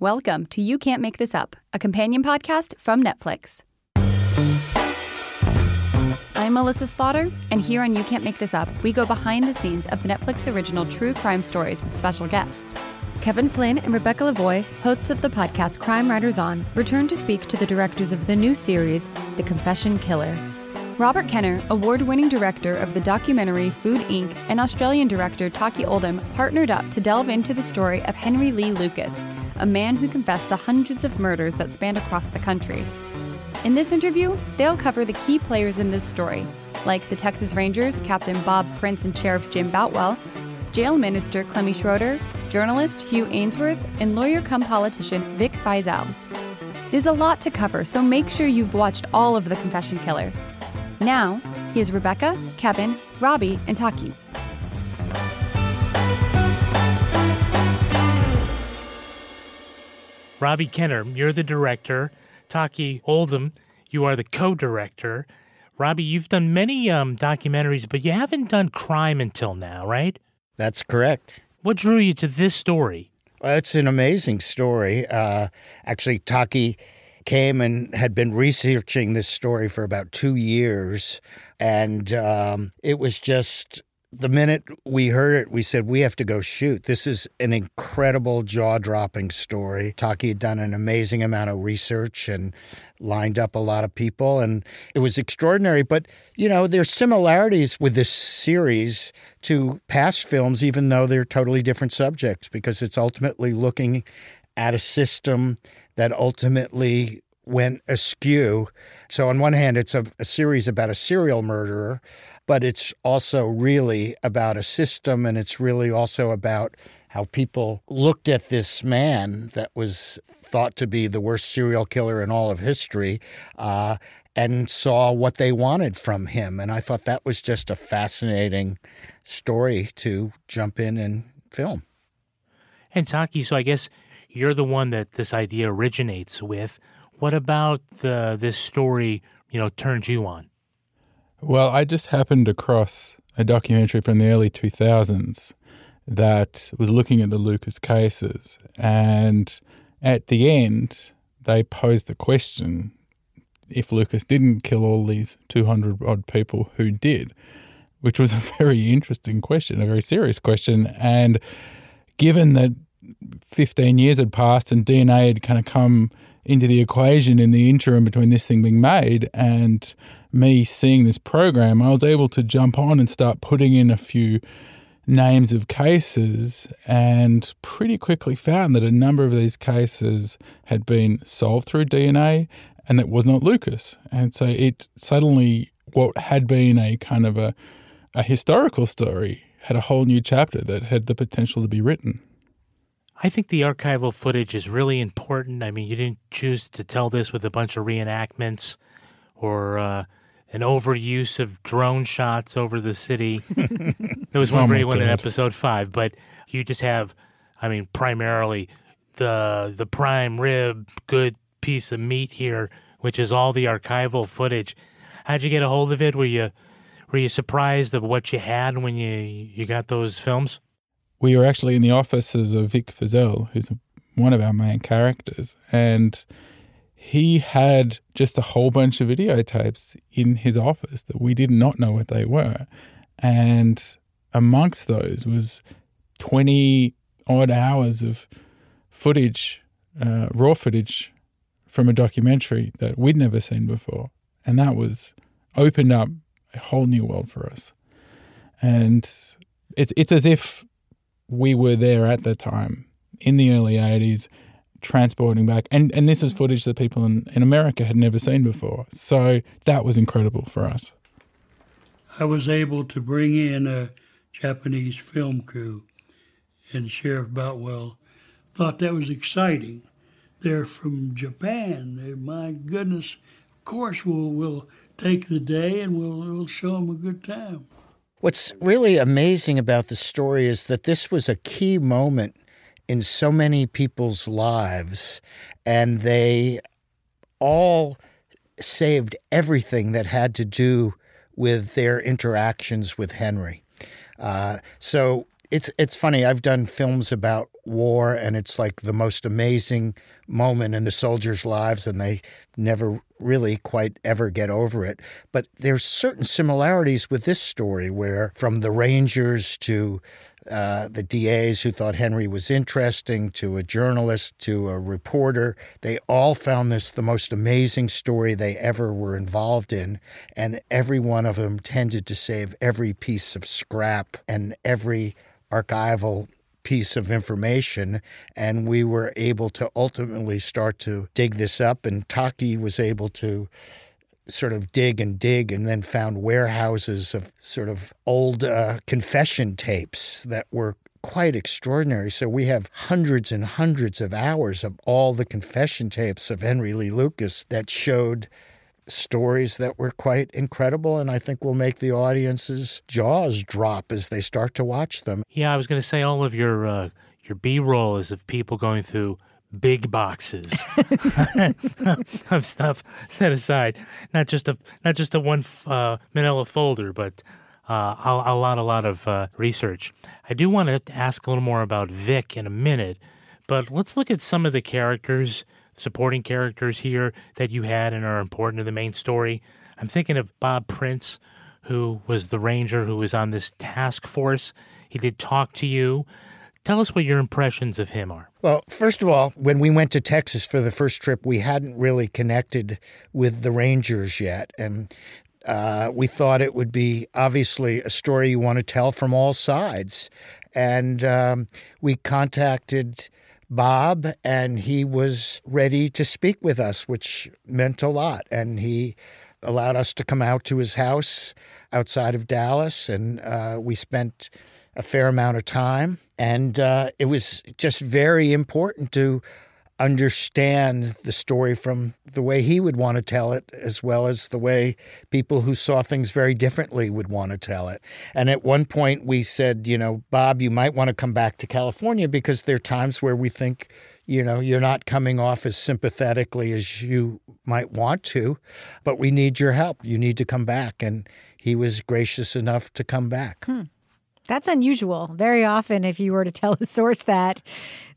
Welcome to You Can't Make This Up, a companion podcast from Netflix. I'm Melissa Slaughter, and here on You Can't Make This Up, we go behind the scenes of the Netflix original true crime stories with special guests. Kevin Flynn and Rebecca Lavoie, hosts of the podcast Crime Writers On, return to speak to the directors of the new series, The Confession Killer. Robert Kenner, award winning director of the documentary Food Inc., and Australian director Taki Oldham partnered up to delve into the story of Henry Lee Lucas, a man who confessed to hundreds of murders that spanned across the country. In this interview, they'll cover the key players in this story, like the Texas Rangers, Captain Bob Prince and Sheriff Jim Boutwell, jail minister Clemmy Schroeder, journalist Hugh Aynesworth, and lawyer come politician Vic Feazell. There's a lot to cover, so make sure you've watched all of The Confession Killer. Now, here's Rebecca, Kevin, Robbie, and Taki. Robbie Kenner, you're the director. Taki Oldham, you are the co-director. Robbie, you've done many um, documentaries, but you haven't done crime until now, right? That's correct. What drew you to this story? Well, it's an amazing story. Uh, actually, Taki came and had been researching this story for about two years, and um, it was just the minute we heard it, we said, we have to go shoot. This is an incredible, jaw dropping story. Taki had done an amazing amount of research and lined up a lot of people, and it was extraordinary. But, you know, there's similarities with this series to past films, even though they're totally different subjects, because it's ultimately looking at a system that ultimately went askew. So, on one hand, it's a, a, series about a serial murderer, but it's also really about a system, and it's really also about how people looked at this man that was thought to be the worst serial killer in all of history. Uh, and saw what they wanted from him. And I thought that was just a fascinating story to jump in and film. And Taki, so I guess you're the one that this idea originates with. What about the this story, you know, turned you on? Well, I just happened across a documentary from the early 2000s that was looking at the Lucas cases. And at the end, they posed the question if Lucas didn't kill all these 200 odd people, who did? Which was a very interesting question, a very serious question. And given that 15 years had passed and DNA had kind of come into the equation in the interim between this thing being made and me seeing this program, I was able to jump on and start putting in a few names of cases and pretty quickly found that a number of these cases had been solved through DNA and it was not Lucas. And so it suddenly, what had been a kind of a, a historical story, had a whole new chapter that had the potential to be written. I think the archival footage is really important. I mean, you didn't choose to tell this with a bunch of reenactments or uh, an overuse of drone shots over the city. there was one Oh, great one in episode five, but you just have, I mean, primarily the the prime rib, good piece of meat here, which is all the archival footage. How'd you get a hold of it? Were you were you surprised of what you had when you you got those films? We were actually in the offices of Vic Feazell, who's one of our main characters, and he had just a whole bunch of videotapes in his office that we did not know what they were. And amongst those was 20 odd hours of footage, uh, raw footage from a documentary that we'd never seen before. And that was opened up a whole new world for us. And it's, it's as if we were there at the time in the early 80s transporting back and, and this is footage that people in, in america had never seen before so that was incredible for us I was able to bring in a Japanese film crew, and Sheriff Boutwell thought that was exciting. They're from Japan. They're, my goodness, of course we'll, we'll take the day and we'll, we'll show them a good time. What's really amazing about the story is that this was a key moment in so many people's lives, and they all saved everything that had to do with their interactions with Henry. Uh, so it's it's funny. I've done films about war, and it's like the most amazing moment in the soldiers' lives, and they never really quite ever get over it. But there's certain similarities with this story, where from the Rangers to uh, the DAs who thought Henry was interesting, to a journalist, to a reporter. They all found this the most amazing story they ever were involved in. And every one of them tended to save every piece of scrap and every archival piece of information. And we were able to ultimately start to dig this up. And Taki was able to sort of dig and dig and then found warehouses of sort of old uh, confession tapes that were quite extraordinary. So we have hundreds and hundreds of hours of all the confession tapes of Henry Lee Lucas that showed stories that were quite incredible and I think will make the audience's jaws drop as they start to watch them. Yeah, I was going to say all of your uh, your B-roll is of people going through big boxes of stuff set aside. Not just a not just a one uh, Manila folder, but uh, a, a, lot a lot of uh, research. I do want to ask a little more about Vic in a minute, but let's look at some of the characters, supporting characters here that you had and are important to the main story. I'm thinking of Bob Prince, who was the ranger who was on this task force. He did talk to you. Tell us what your impressions of him are. Well, first of all, when we went to Texas for the first trip, we hadn't really connected with the Rangers yet. And uh, we thought it would be obviously a story you want to tell from all sides. And um, we contacted Bob, and he was ready to speak with us, which meant a lot. And he allowed us to come out to his house outside of Dallas, and uh, we spent a fair amount of time. And uh, it was just very important to understand the story from the way he would want to tell it, as well as the way people who saw things very differently would want to tell it. And at one point, we said, you know, Bob, you might want to come back to California because there are times where we think, you know, you're not coming off as sympathetically as you might want to, but we need your help. You need to come back. And he was gracious enough to come back. Hmm. That's unusual. Very often, if you were to tell a source that,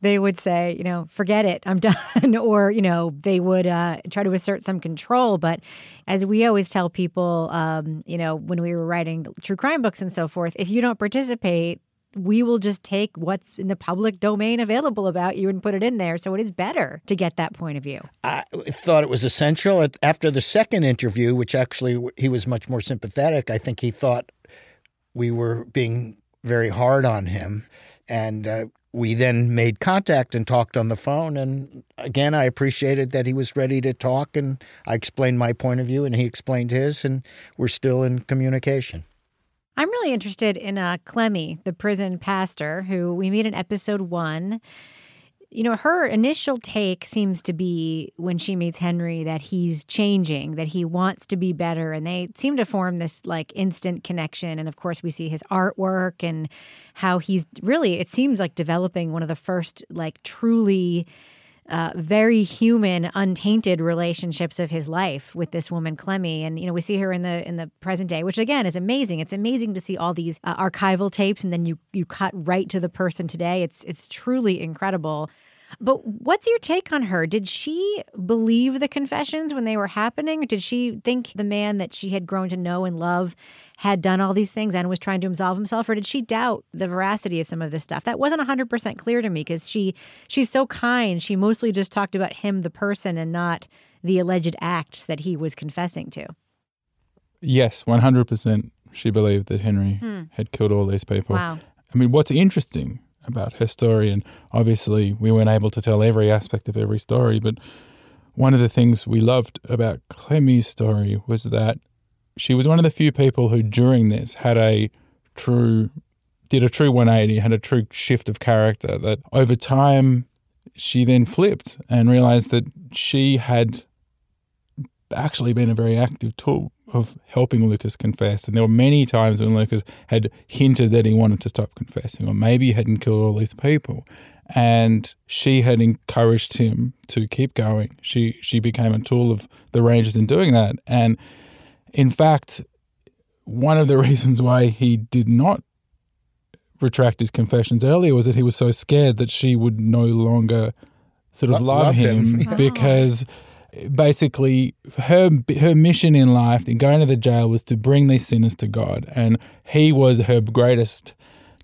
they would say, you know, forget it, I'm done. or, you know, they would uh, try to assert some control. But as we always tell people, um, you know, when we were writing true crime books and so forth, if you don't participate, we will just take what's in the public domain available about you and put it in there. So it is better to get that point of view. I thought it was essential. After the second interview, which actually he was much more sympathetic, I think he thought we were being very hard on him. And uh, we then made contact and talked on the phone. And again, I appreciated that he was ready to talk. And I explained my point of view and he explained his. And we're still in communication. I'm really interested in uh, Clemmy, the prison pastor, who we meet in episode one you know, her initial take seems to be when she meets Henry that he's changing, that he wants to be better. And they seem to form this like instant connection. And of course, we see his artwork and how he's really, it seems like developing one of the first like truly. Uh, very human, untainted relationships of his life with this woman Clemmy, and you know we see her in the in the present day, which again is amazing. It's amazing to see all these uh, archival tapes, and then you you cut right to the person today. It's it's truly incredible. But what's your take on her? Did she believe the confessions when they were happening? Did she think the man that she had grown to know and love had done all these things and was trying to absolve himself or did she doubt the veracity of some of this stuff? That wasn't 100% clear to me because she she's so kind. She mostly just talked about him the person and not the alleged acts that he was confessing to. Yes, 100% she believed that Henry hmm. had killed all these people. Wow. I mean, what's interesting about her story. And obviously, we weren't able to tell every aspect of every story. But one of the things we loved about Clemmy's story was that she was one of the few people who, during this, had a true, did a true 180, had a true shift of character. That over time, she then flipped and realized that she had actually been a very active tool of helping Lucas confess. And there were many times when Lucas had hinted that he wanted to stop confessing, or maybe he hadn't killed all these people. And she had encouraged him to keep going. She she became a tool of the Rangers in doing that. And in fact, one of the reasons why he did not retract his confessions earlier was that he was so scared that she would no longer sort of Lo- love, love him, him. because basically her her mission in life in going to the jail was to bring these sinners to God, and he was her greatest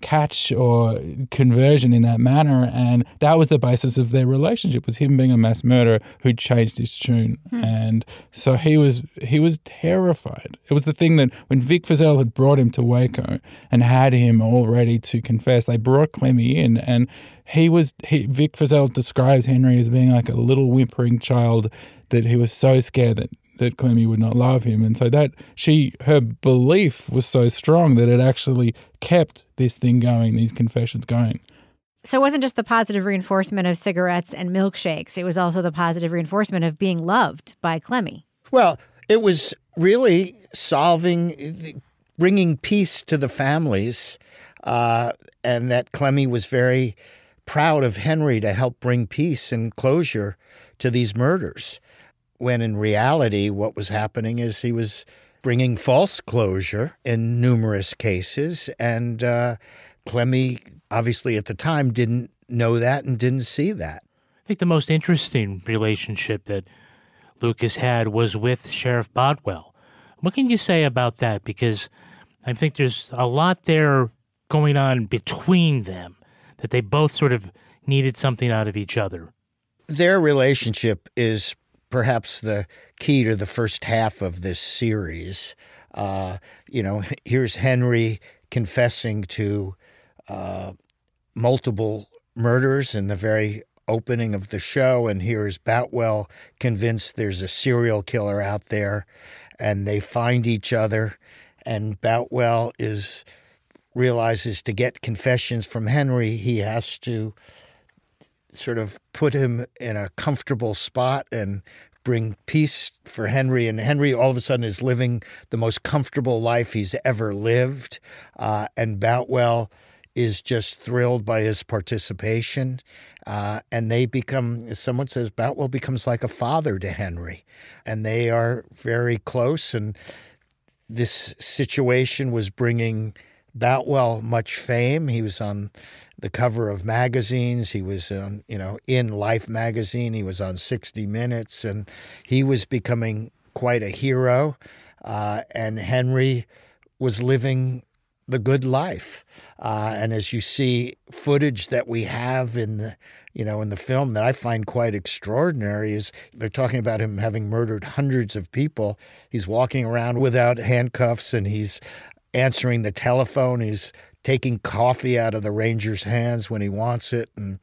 catch or conversion in that manner and that was the basis of their relationship was him being a mass murderer who changed his tune. Hmm. And so he was he was terrified. It was the thing that when Vic Feazell had brought him to Waco and had him all ready to confess they brought Clemmy in and he was he, Vic Feazell describes Henry as being like a little whimpering child that he was so scared that that Clemmy would not love him, and so that she her belief was so strong that it actually kept this thing going, these confessions going. So it wasn't just the positive reinforcement of cigarettes and milkshakes, it was also the positive reinforcement of being loved by Clemmy. Well, it was really solving, bringing peace to the families, uh, and that Clemmy was very proud of Henry to help bring peace and closure to these murders. When in reality, what was happening is he was bringing false closure in numerous cases, and uh, Clemmy obviously at the time didn't know that and didn't see that. I think the most interesting relationship that Lucas had was with Sheriff Boutwell. What can you say about that? Because I think there's a lot there going on between them that they both sort of needed something out of each other. Their relationship is perhaps the key to the first half of this series. Uh, you know, here's Henry confessing to uh, multiple murders in the very opening of the show, and here's Boutwell convinced there's a serial killer out there, and they find each other, and Boutwell is realizes to get confessions from Henry, he has to sort of put him in a comfortable spot and bring peace for Henry. And Henry all of a sudden is living the most comfortable life he's ever lived. Uh, and Boutwell is just thrilled by his participation. Uh, and they become, as someone says, Boutwell becomes like a father to Henry. And they are very close. And this situation was bringing Boutwell much fame. He was on the cover of magazines. He was on, you know, in Life magazine. He was on 60 Minutes, and he was becoming quite a hero. Uh, and Henry was living the good life. Uh, and as you see footage that we have in the you know in the film that I find quite extraordinary is they're talking about him having murdered hundreds of people. He's walking around without handcuffs and he's answering the telephone. He's taking coffee out of the ranger's hands when he wants it and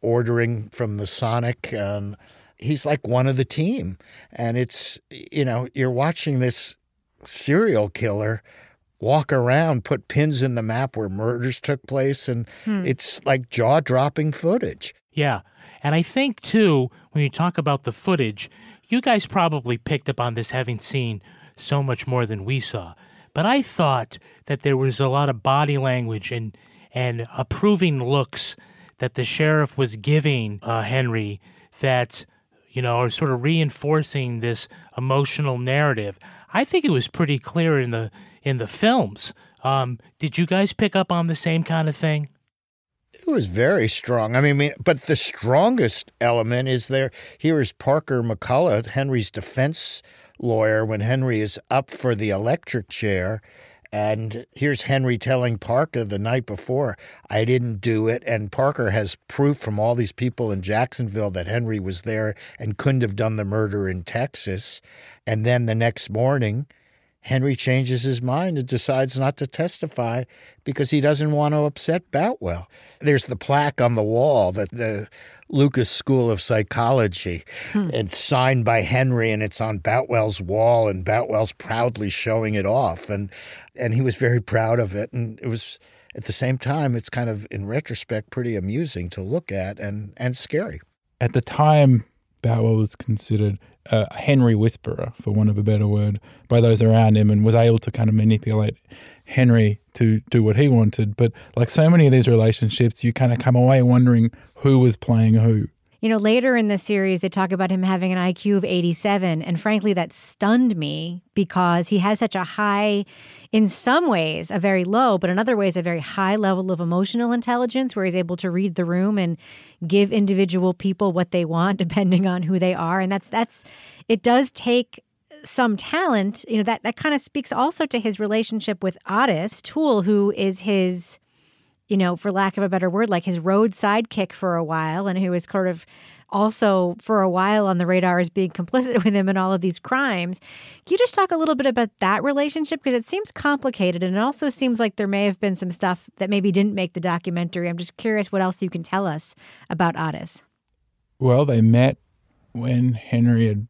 ordering from the Sonic. Um, he's like one of the team. And it's, you know, you're watching this serial killer walk around, put pins in the map where murders took place. And it's like jaw dropping footage. Yeah. And I think, too, when you talk about the footage, you guys probably picked up on this having seen so much more than we saw. But I thought that there was a lot of body language and, and approving looks that the sheriff was giving uh, Henry that, you know, are sort of reinforcing this emotional narrative. I think it was pretty clear in the in the films. Um, did you guys pick up on the same kind of thing? It was very strong. I mean, but the strongest element is there. Here is Parker McCullough, Henry's defense lawyer, when Henry is up for the electric chair. And here's Henry telling Parker the night before, I didn't do it. And Parker has proof from all these people in Jacksonville that Henry was there and couldn't have done the murder in Texas. And then the next morning, Henry changes his mind and decides not to testify because he doesn't want to upset Boutwell. There's the plaque on the wall that the Lucas School of Psychology, hmm. and signed by Henry, and it's on Boutwell's wall, and Boutwell's proudly showing it off, and and he was very proud of it, and it was at the same time, it's kind of in retrospect pretty amusing to look at and and scary. At the time, Boutwell was considered a Henry whisperer, for want of a better word, by those around him, and was able to kind of manipulate Henry to do what he wanted. But like so many of these relationships, you kind of come away wondering who was playing who. You know, later in the series, they talk about him having an IQ of 87. And frankly, that stunned me because he has such a high, in some ways, a very low, but in other ways, a very high level of emotional intelligence where he's able to read the room and give individual people what they want depending on who they are. And that's, that's, it does take some talent. You know, that, that kind of speaks also to his relationship with Otis Toole, who is his you know, for lack of a better word, like his road sidekick for a while and who was sort of also for a while on the radar as being complicit with him in all of these crimes. Can you just talk a little bit about that relationship? Because it seems complicated and it also seems like there may have been some stuff that maybe didn't make the documentary. I'm just curious what else you can tell us about Otis. Well, they met when Henry had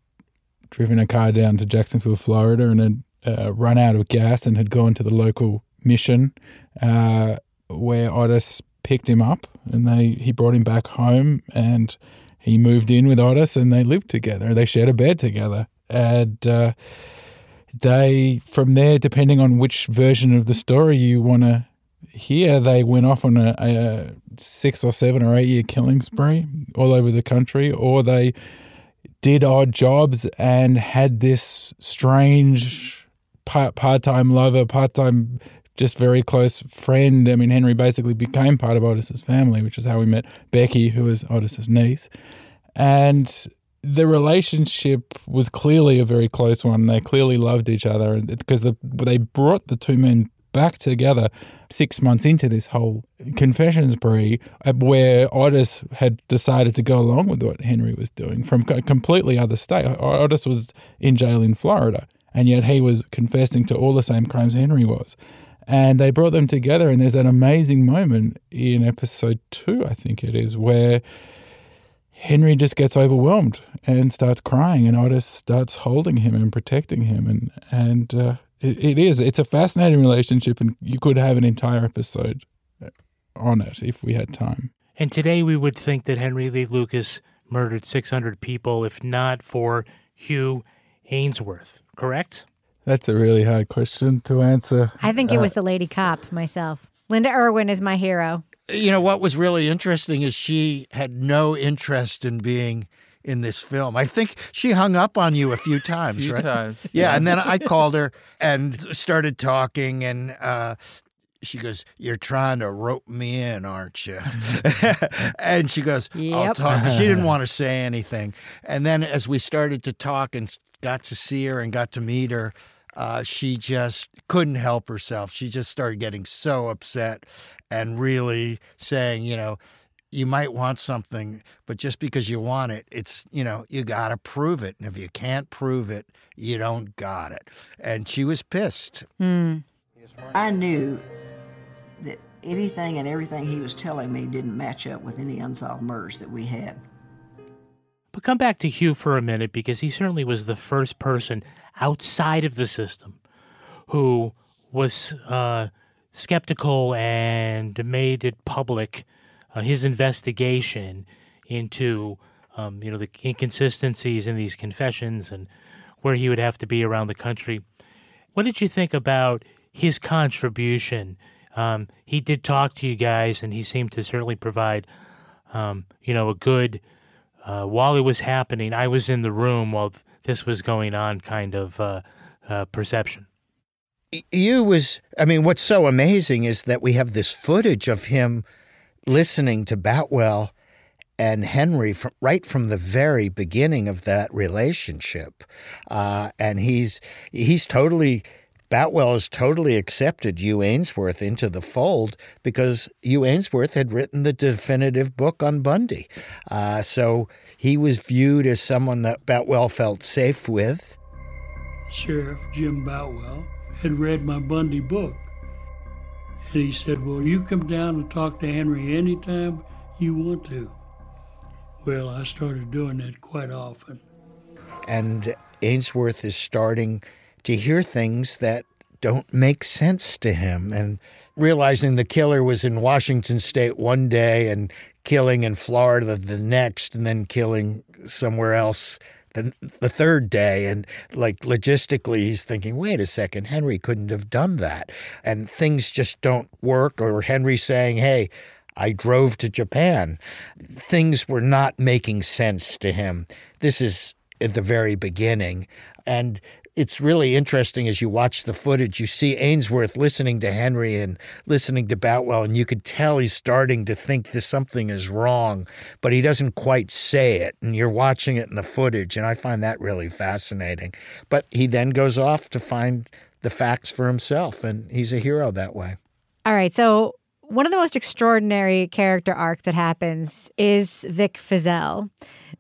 driven a car down to Jacksonville, Florida, and had uh, run out of gas and had gone to the local mission. Uh, where Otis picked him up and they he brought him back home and he moved in with Otis and they lived together. They shared a bed together. And uh, they, from there, depending on which version of the story you want to hear, they went off on a, a six or seven or eight year killing spree all over the country, or they did odd jobs and had this strange part time lover, part time just very close friend. I mean, Henry basically became part of Otis's family, which is how we met Becky, who was Otis's niece. And the relationship was clearly a very close one. They clearly loved each other because the, they brought the two men back together six months into this whole confession spree uh, where Otis had decided to go along with what Henry was doing from a completely other state. Otis was in jail in Florida, and yet he was confessing to all the same crimes Henry was and they brought them together and there's an amazing moment in episode two i think it is where henry just gets overwhelmed and starts crying and otis starts holding him and protecting him and and uh, it, it is it's a fascinating relationship and you could have an entire episode on it if we had time. And today we would think that henry lee lucas murdered 600 people if not for hugh Aynesworth, correct that's a really hard question to answer. I think it was the lady cop myself. Linda Irwin is my hero. You know, what was really interesting is she had no interest in being in this film. I think she hung up on you a few times, few right? Times. Yeah, and then I called her and started talking, and uh, she goes, "You're trying to rope me in, aren't you?" and she goes, "I'll Yep. talk." She didn't want to say anything, and then as we started to talk and got to see her and got to meet her, uh, she just couldn't help herself. She just started getting so upset and really saying, you know, you might want something, but just because you want it, it's, you know, you got to prove it. And if you can't prove it, you don't got it. And she was pissed. I knew that anything and everything he was telling me didn't match up with any unsolved murders that we had. But come back to Hugh for a minute because he certainly was the first person outside of the system who was uh, skeptical and made it public uh, his investigation into um, you know the inconsistencies in these confessions and where he would have to be around the country. What did you think about his contribution? Um, he did talk to you guys, and he seemed to certainly provide um, you know a good uh, while it was happening, I was in the room while th- this was going on, kind of uh, uh, perception. You was, I mean, what's so amazing is that we have this footage of him listening to Boutwell and Henry from right from the very beginning of that relationship, uh, and he's he's totally Boutwell has totally accepted Hugh Aynesworth into the fold because Hugh Aynesworth had written the definitive book on Bundy, uh, so he was viewed as someone that Boutwell felt safe with. Sheriff Jim Boutwell had read my Bundy book. And he said, Well, you come down and talk to Henry anytime you want to. Well, I started doing that quite often. and Aynesworth is starting to hear things that don't make sense to him and realizing the killer was in Washington state one day and killing in Florida the next and then killing somewhere else the, the third day and like logistically he's thinking wait a second Henry couldn't have done that and things just don't work or Henry saying hey I drove to Japan. Things were not making sense to him. This is at the very beginning. And it's really interesting as you watch the footage. You see Aynesworth listening to Henry and listening to Boutwell, and you could tell he's starting to think that something is wrong, but he doesn't quite say it. And you're watching it in the footage, and I find that really fascinating. But he then goes off to find the facts for himself, and he's a hero that way. All right. So, one of the most extraordinary character arcs that happens is Vic Feazell,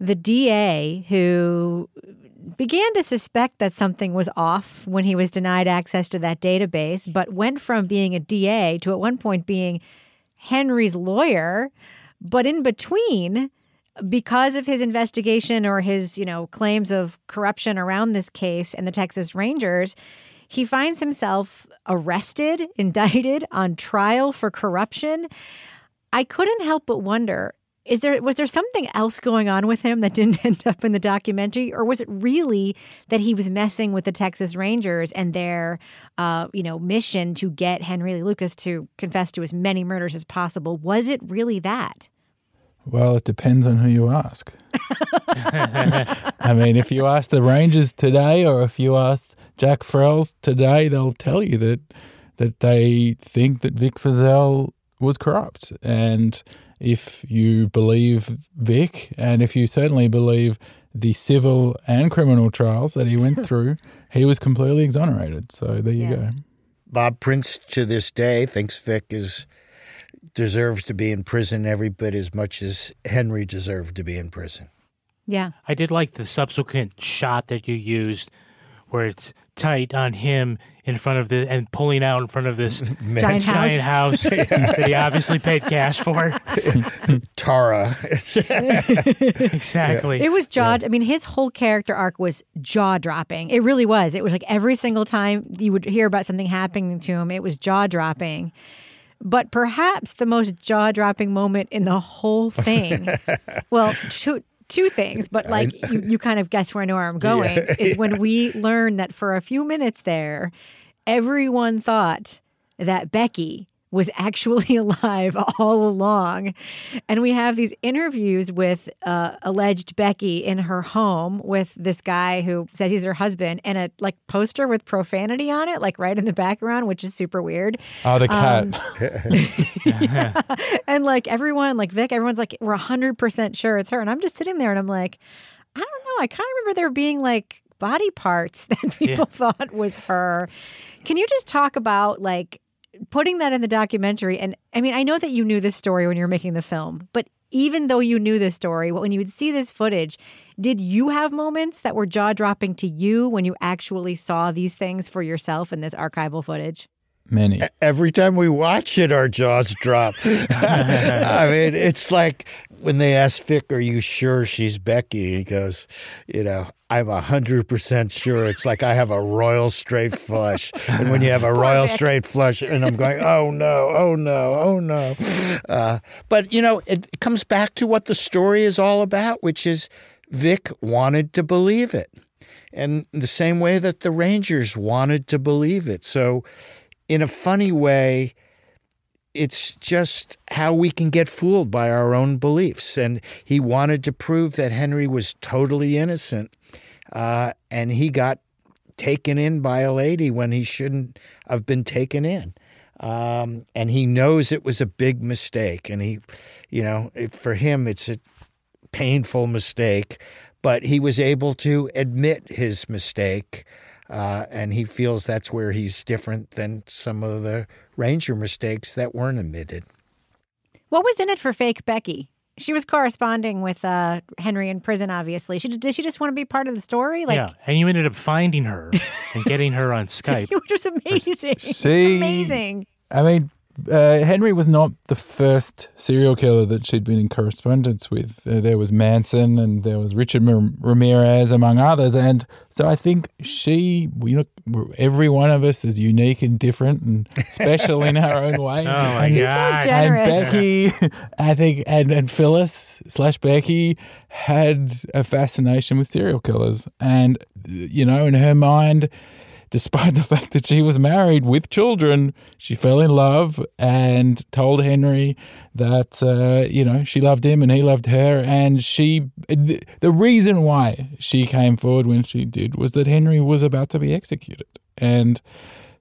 the DA who began to suspect that something was off when he was denied access to that database, but went from being a DA to at one point being Henry's lawyer. But in between, because of his investigation or his, you know, claims of corruption around this case and the Texas Rangers, he finds himself arrested, indicted, on trial for corruption. I couldn't help but wonder is there was there something else going on with him that didn't end up in the documentary or was it really that he was messing with the Texas Rangers and their uh, you know mission to get Henry Lee Lucas to confess to as many murders as possible was it really that well, it depends on who you ask. I mean, if you ask the Rangers today, or if you ask Jack Frells today, they'll tell you that that they think that Vic Feazell was corrupt. And if you believe Vic, and if you certainly believe the civil and criminal trials that he went through, he was completely exonerated. So there you yeah. go. Bob Prince to this day thinks Vic is deserves to be in prison every bit as much as Henry deserved to be in prison. Yeah. I did like the subsequent shot that you used where it's tight on him in front of the and pulling out in front of this giant, giant house, house that he obviously paid cash for. Tara. exactly. It was jaw. Yeah. I mean, his whole character arc was jaw dropping. It really was. It was like every single time you would hear about something happening to him, it was jaw dropping. But perhaps the most jaw dropping moment in the whole thing, well, two, two things, but like you, you kind of guess where I know where I'm going, yeah, is yeah. when we learn that for a few minutes there, everyone thought that Becky was actually alive all along. And we have these interviews with uh, alleged Becky in her home with this guy who says he's her husband and a like poster with profanity on it, like right in the background, which is super weird. Oh, the cat. Um, yeah. And like everyone, like Vic, everyone's like, we're 100% sure it's her. And I'm just sitting there and I'm like, I don't know. I kind of remember there being like body parts that people yeah. thought was her. Can you just talk about like putting that in the documentary, and I mean, I know that you knew this story when you were making the film, but even though you knew this story, when you would see this footage, did you have moments that were jaw dropping to you when you actually saw these things for yourself in this archival footage? Many. Every time we watch it, our jaws drop. I mean, it's like when they ask Vic, Are you sure she's Becky? He goes, You know, I'm 100% sure. It's like I have a royal straight flush. And when you have a royal straight flush, and I'm going, Oh no, oh no, oh no. Uh, but, you know, it comes back to what the story is all about, which is Vic wanted to believe it. And the same way that the Rangers wanted to believe it. So, in a funny way, it's just how we can get fooled by our own beliefs. And he wanted to prove that Henry was totally innocent. Uh, and he got taken in by a lady when he shouldn't have been taken in. Um, and he knows it was a big mistake. And he, you know, for him, it's a painful mistake, but he was able to admit his mistake. Uh, and he feels that's where he's different than some of the Ranger mistakes that weren't admitted. What was in it for fake Becky? She was corresponding with uh, Henry in prison, obviously. She, did she just want to be part of the story? Like, yeah, and you ended up finding her and getting her on Skype. Which was amazing. She, amazing. I mean, uh, Henry was not the first serial killer that she'd been in correspondence with. Uh, there was Manson and there was Richard Ramirez, among others. And so I think she, you know, every one of us is unique and different and special in our own way. Oh my and, god! So and Becky, I think, and and Phyllis slash Becky had a fascination with serial killers, and you know, in her mind despite the fact that she was married with children, she fell in love and told Henry that uh, you know she loved him and he loved her. And she, the reason why she came forward when she did was that Henry was about to be executed, and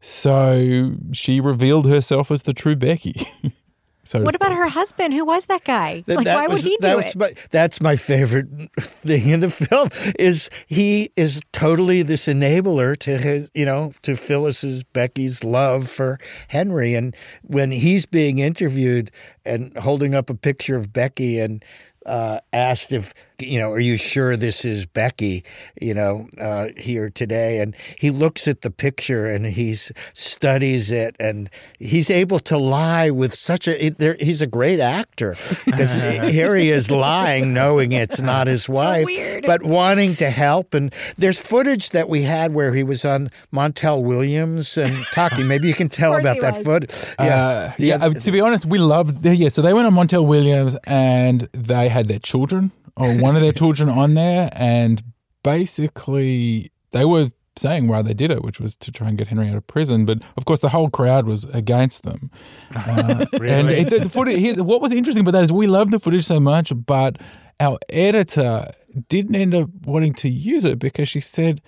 so she revealed herself as the true Becky. So what about her husband? Who was that guy? That, like, that why was, would he do it? My, that's my favorite thing in the film. Is he is totally this enabler to his, you know, to Phyllis's Becky's love for Henry, and when he's being interviewed and holding up a picture of Becky and uh, asked if you know, are you sure this is Becky? You know, uh, here today, and he looks at the picture and he studies it, and he's able to lie with such a. He's a great actor because here he is lying, knowing it's not his wife, so but wanting to help. And there's footage that we had where he was on Montel Williams and talking. Maybe you can tell about that footage. Yeah, uh, yeah. Uh, to be honest, we loved. Yeah, so they went on Montel Williams, and they had their children or one of their children on there, and basically they were saying why they did it, which was to try and get Henry out of prison. But of course, the whole crowd was against them. Uh, really? And it, the, the footage, what was interesting about that is we loved the footage so much, but our editor didn't end up wanting to use it because she said,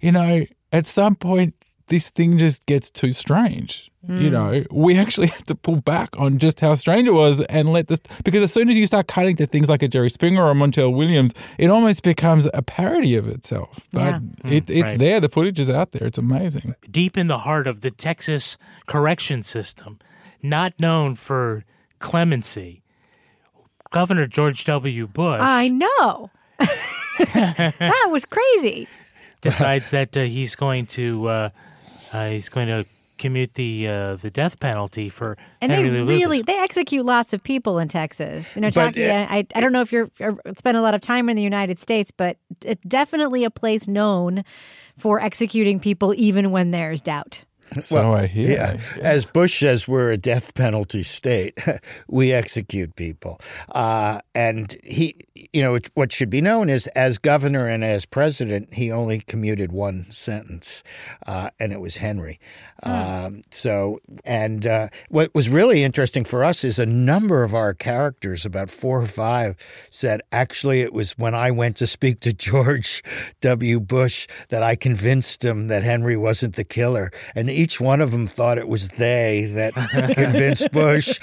you know, at some point this thing just gets too strange. Mm. You hmm. know, we actually had to pull back on just how strange it was and let this because as soon as you start cutting to things like a Jerry Springer or a Montel Williams, it almost becomes a parody of itself. But yeah. it, hmm, it's right. there. The footage is out there. It's amazing. Deep in the heart of the Texas correction system, not known for clemency, Governor George W. Bush. I know. that was crazy. Decides that uh, he's going to. Uh, uh, he's going to commute the uh, the death penalty for and Henry they Lee really Lucas. they execute lots of people in Texas. You know, Taki, uh, I I don't know if you're spent a lot of time in the United States, but it's definitely a place known for executing people even when there's doubt. So well, I hear. Yeah. As Bush says, we're a death penalty state. we execute people. Uh, and he, you know, what should be known is as governor and as president, he only commuted one sentence, uh, and it was Henry. Hmm. Um, so, and uh, what was really interesting for us is a number of our characters, about four or five, said, actually, it was when I went to speak to George W. Bush that I convinced him that Henry wasn't the killer. And each one of them thought it was they that convinced Bush,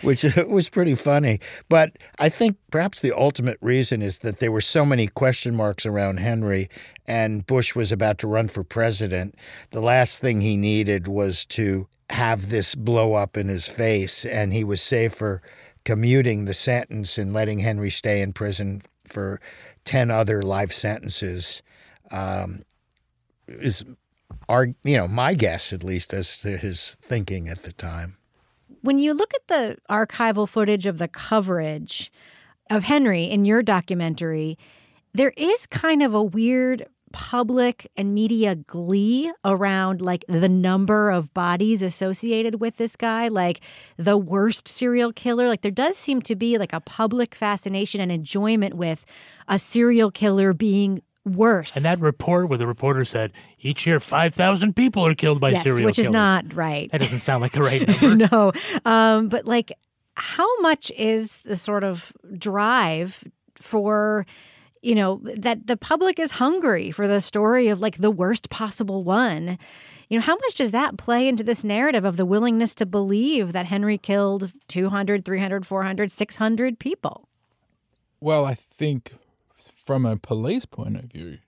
which was pretty funny. But I think perhaps the ultimate reason is that there were so many question marks around Henry, and Bush was about to run for president. The last thing he needed was to have this blow up in his face, and he was safer commuting the sentence and letting Henry stay in prison for 10 other life sentences. Um, is our you know my guess at least as to his thinking at the time. When you look at the archival footage of the coverage of henry in your documentary there is kind of a weird public and media glee around like the number of bodies associated with this guy like the worst serial killer. Like there does seem to be like a public fascination and enjoyment with a serial killer being worse. And that report where the reporter said each year 5,000 people are killed by yes, serial which killers. is not right. That doesn't sound like the right number. no. Um, but like, how much is the sort of drive for, you know, that the public is hungry for the story of like the worst possible one? You know, how much does that play into this narrative of the willingness to believe that Henry killed 200, 300, 400, 600 people? Well, I think from a police point of view,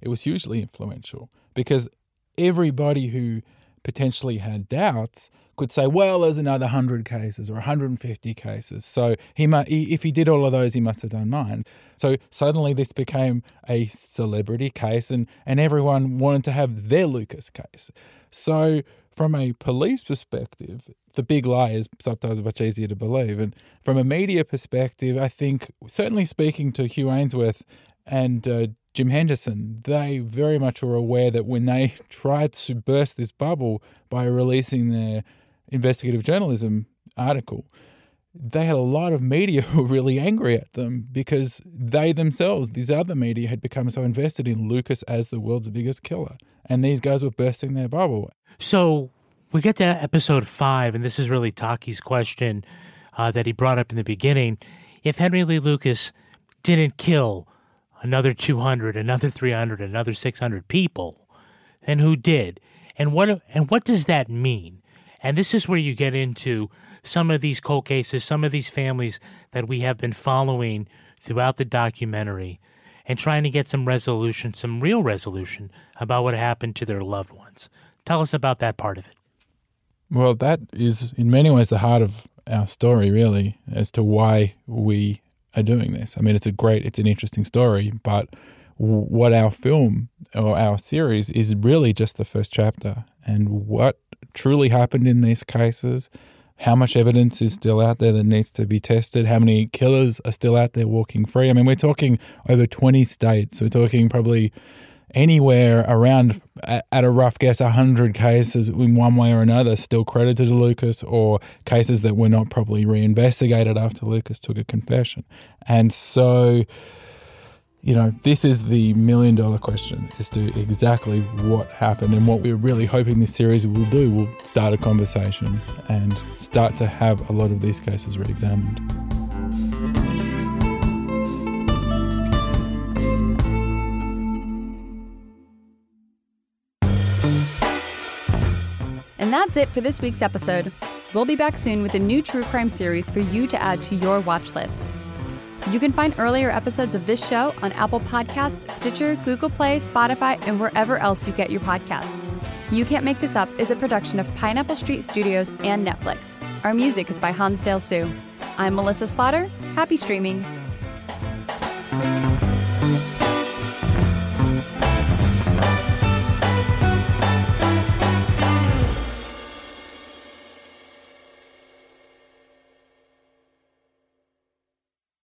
it was hugely influential because everybody who potentially had doubts could say, well, there's another 100 cases or 150 cases. So he if he did all of those, he must have done mine. So suddenly this became a celebrity case and, and everyone wanted to have their Lucas case. So from a police perspective, the big lie is sometimes much easier to believe. And from a media perspective, I think certainly speaking to Hugh Aynesworth and uh, Jim Henderson, they very much were aware that when they tried to burst this bubble by releasing their investigative journalism article, they had a lot of media who were really angry at them because they themselves, these other media, had become so invested in Lucas as the world's biggest killer. And these guys were bursting their bubble. So we get to episode five, and this is really Taki's question uh, that he brought up in the beginning. If Henry Lee Lucas didn't kill another 200, another 300, another 600 people, then who did? And what, and what does that mean? And this is where you get into some of these cold cases, some of these families that we have been following throughout the documentary and trying to get some resolution, some real resolution about what happened to their loved ones. Tell us about that part of it. Well, that is in many ways the heart of our story, really, as to why we are doing this. I mean, it's a great, it's an interesting story, but what our film or our series is really just the first chapter and what truly happened in these cases how much evidence is still out there that needs to be tested, how many killers are still out there walking free. I mean, we're talking over 20 states. We're talking probably anywhere around, at a rough guess, 100 cases in one way or another still credited to Lucas or cases that were not properly reinvestigated after Lucas took a confession. And so you know, this is the million dollar question as to exactly what happened. And what we're really hoping this series will do will start a conversation and start to have a lot of these cases re examined. That's it for this week's episode. We'll be back soon with a new true crime series for you to add to your watch list. You can find earlier episodes of this show on Apple Podcasts, Stitcher, Google Play, Spotify, and wherever else you get your podcasts. You Can't Make This Up is a production of Pineapple Street Studios and Netflix. Our music is by Hansdale Hsu. I'm Melissa Slaughter. Happy streaming.